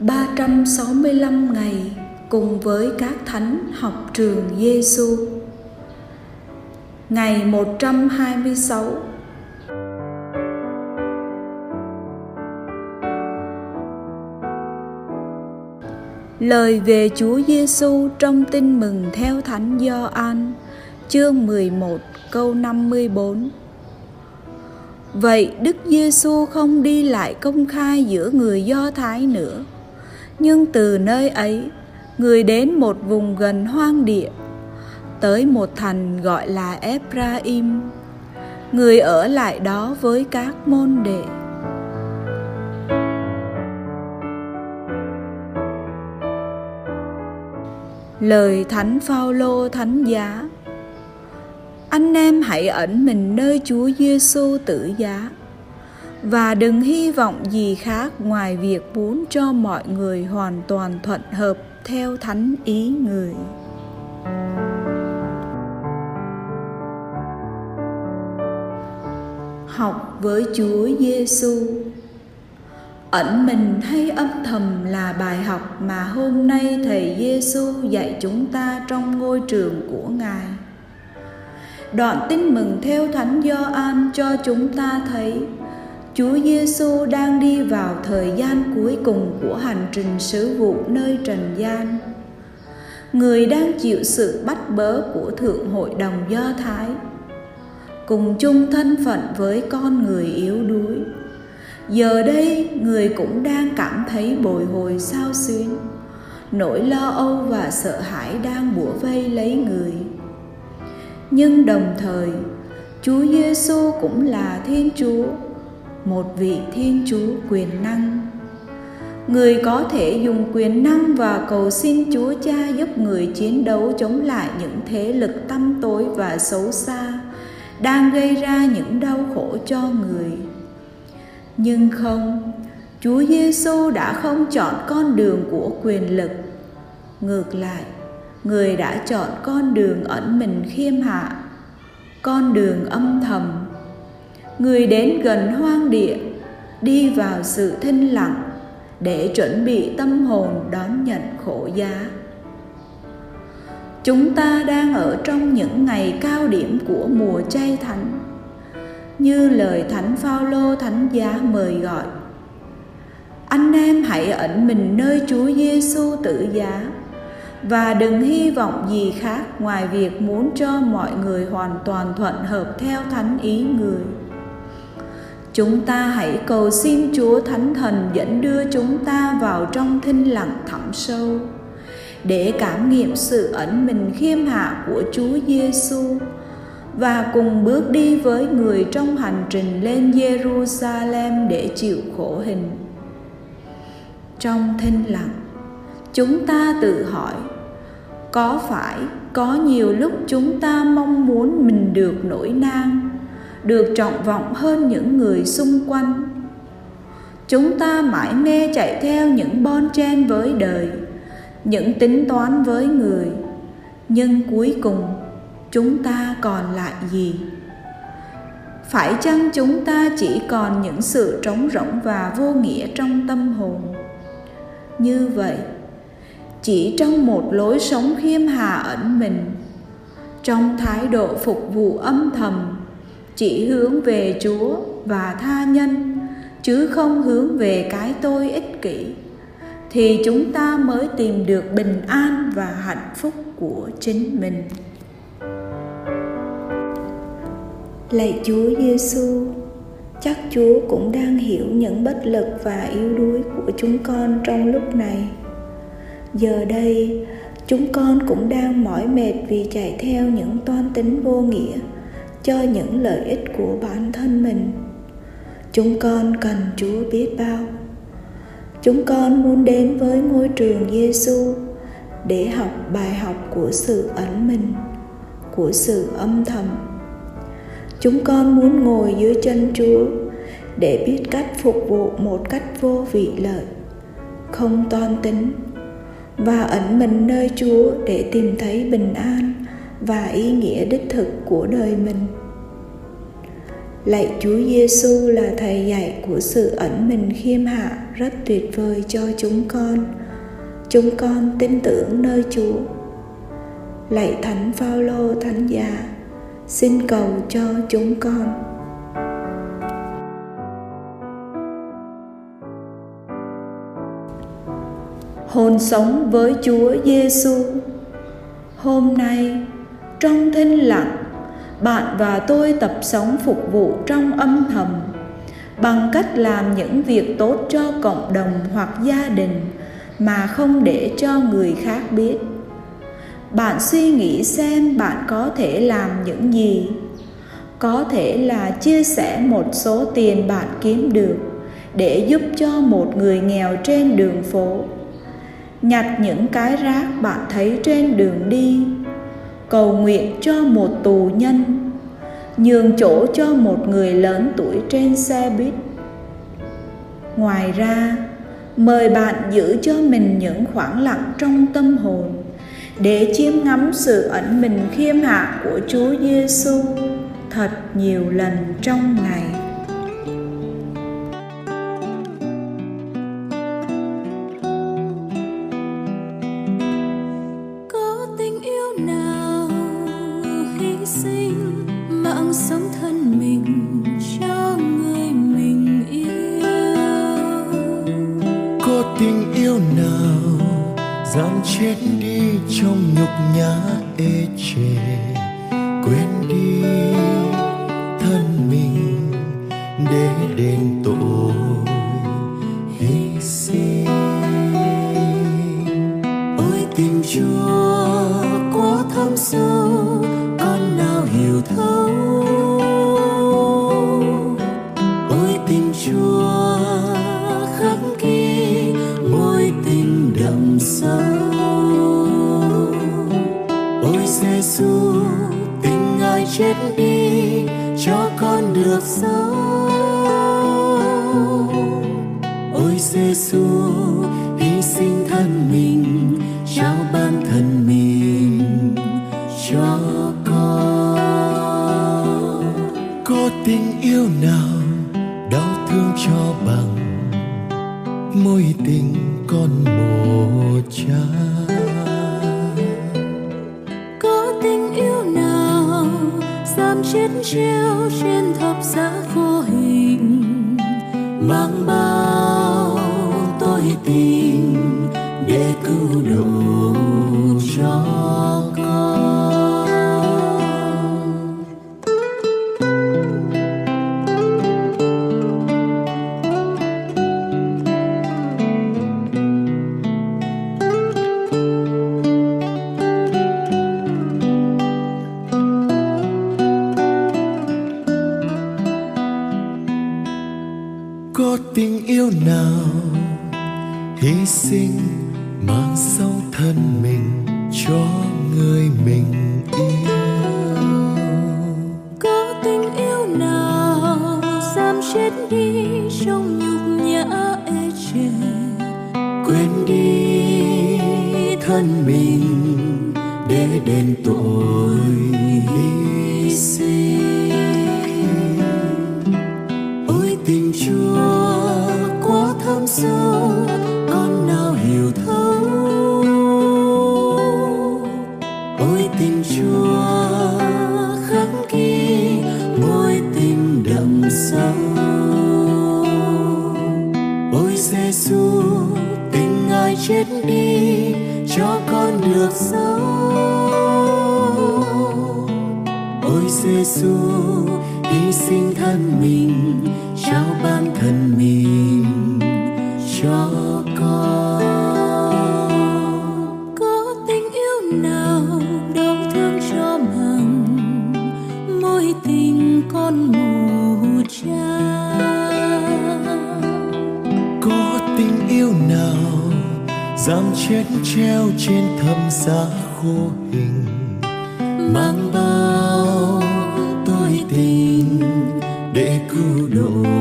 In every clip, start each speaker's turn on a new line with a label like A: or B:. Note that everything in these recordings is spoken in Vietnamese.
A: 365 ngày cùng với các thánh học trường Giêsu. Ngày 126 Lời về Chúa Giêsu trong Tin mừng theo Thánh Gioan, chương 11, câu 54. Vậy Đức Giêsu không đi lại công khai giữa người Do Thái nữa, nhưng từ nơi ấy, người đến một vùng gần hoang địa, tới một thành gọi là Ephraim. Người ở lại đó với các môn đệ. Lời Thánh Phaolô Thánh Giá Anh em hãy ẩn mình nơi Chúa Giêsu tử giá và đừng hy vọng gì khác ngoài việc muốn cho mọi người hoàn toàn thuận hợp theo thánh ý người. Học với Chúa Giêsu ẩn mình hay âm thầm là bài học mà hôm nay thầy Giêsu dạy chúng ta trong ngôi trường của Ngài. Đoạn tin mừng theo Thánh Gioan cho chúng ta thấy Chúa Giêsu đang đi vào thời gian cuối cùng của hành trình sứ vụ nơi trần gian. Người đang chịu sự bắt bớ của Thượng Hội đồng Do Thái, cùng chung thân phận với con người yếu đuối giờ đây người cũng đang cảm thấy bồi hồi sao xuyến nỗi lo âu và sợ hãi đang bủa vây lấy người nhưng đồng thời chúa giêsu cũng là thiên chúa một vị thiên chúa quyền năng. Người có thể dùng quyền năng và cầu xin chúa cha giúp người chiến đấu chống lại những thế lực tăm tối và xấu xa đang gây ra những đau khổ cho người. Nhưng không, chúa giêsu đã không chọn con đường của quyền lực. Ngược lại, người đã chọn con đường ẩn mình khiêm hạ, con đường âm thầm người đến gần hoang địa, đi vào sự thinh lặng để chuẩn bị tâm hồn đón nhận khổ giá chúng ta đang ở trong những ngày cao điểm của mùa chay thánh, như lời thánh Phaolô thánh giá mời gọi. Anh em hãy ẩn mình nơi Chúa Giêsu tử giá và đừng hy vọng gì khác ngoài việc muốn cho mọi người hoàn toàn thuận hợp theo thánh ý người. Chúng ta hãy cầu xin Chúa Thánh Thần dẫn đưa chúng ta vào trong thinh lặng thẳm sâu để cảm nghiệm sự ẩn mình khiêm hạ của Chúa Giêsu và cùng bước đi với người trong hành trình lên Jerusalem để chịu khổ hình. Trong thinh lặng, chúng ta tự hỏi, có phải có nhiều lúc chúng ta mong muốn mình được nổi nang, được trọng vọng hơn những người xung quanh? Chúng ta mãi mê chạy theo những bon chen với đời, những tính toán với người, nhưng cuối cùng chúng ta còn lại gì? Phải chăng chúng ta chỉ còn những sự trống rỗng và vô nghĩa trong tâm hồn? Như vậy chỉ trong một lối sống khiêm hà ẩn mình trong thái độ phục vụ âm thầm chỉ hướng về chúa và tha nhân chứ không hướng về cái tôi ích kỷ thì chúng ta mới tìm được bình an và hạnh phúc của chính mình Lạy Chúa Giêsu, chắc Chúa cũng đang hiểu những bất lực và yếu đuối của chúng con trong lúc này. Giờ đây, chúng con cũng đang mỏi mệt vì chạy theo những toan tính vô nghĩa cho những lợi ích của bản thân mình. Chúng con cần Chúa biết bao. Chúng con muốn đến với ngôi trường Giêsu để học bài học của sự ẩn mình, của sự âm thầm chúng con muốn ngồi dưới chân chúa để biết cách phục vụ một cách vô vị lợi không toan tính và ẩn mình nơi chúa để tìm thấy bình an và ý nghĩa đích thực của đời mình lạy chúa giêsu là thầy dạy của sự ẩn mình khiêm hạ rất tuyệt vời cho chúng con chúng con tin tưởng nơi Chúa. Lạy Thánh Phaolô Thánh Già, xin cầu cho chúng con. Hồn sống với Chúa Giêsu. Hôm nay, trong thinh lặng, bạn và tôi tập sống phục vụ trong âm thầm bằng cách làm những việc tốt cho cộng đồng hoặc gia đình mà không để cho người khác biết. Bạn suy nghĩ xem bạn có thể làm những gì. Có thể là chia sẻ một số tiền bạn kiếm được để giúp cho một người nghèo trên đường phố. Nhặt những cái rác bạn thấy trên đường đi cầu nguyện cho một tù nhân, nhường chỗ cho một người lớn tuổi trên xe buýt ngoài ra, mời bạn giữ cho mình những khoảng lặng trong tâm hồn để chiêm ngắm sự ẩn mình khiêm hạ của Chúa Giêsu thật nhiều lần trong ngày.
B: Gian chết đi trong nhục nhã ê chề.
C: Con được. Ôi Giêsu, hy sinh thân mình, trao ban thân mình cho con.
B: có tình yêu nào đau thương cho bằng mối tình con một cha
C: chết treo trên thập giá vô hình, mang bao tôi tình
B: hy sinh mang sống thân mình cho người mình yêu.
C: Có tình yêu nào dám chết đi trong nhục nhã ê chề?
B: Quên đi thân mình để đền tội hy sinh.
C: Ôi tình Chúa quá thâm sâu, con nào hiểu thấu? Ôi tình Chúa khắc ghi mối tình đậm sâu. Ôi Giêsu, tình Ngài chết đi cho con được sống. Ôi Giêsu, hy sinh thân mình, trao ban thân mình cho con. Có tình yêu nào đau thương cho bằng mối tình con một cha.
B: có tình yêu nào dám chết treo trên thập giá khô hình
C: mang bao tôi tình để cứu độ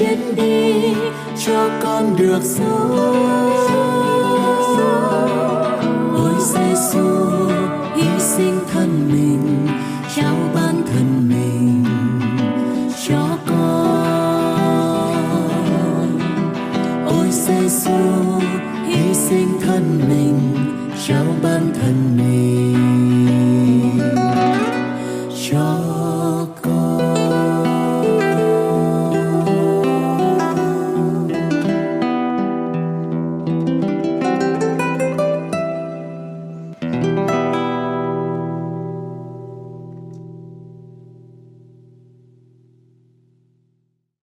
C: chết đi cho con được sống. Ôi giêsu hy sinh thân mình, trao ban thân mình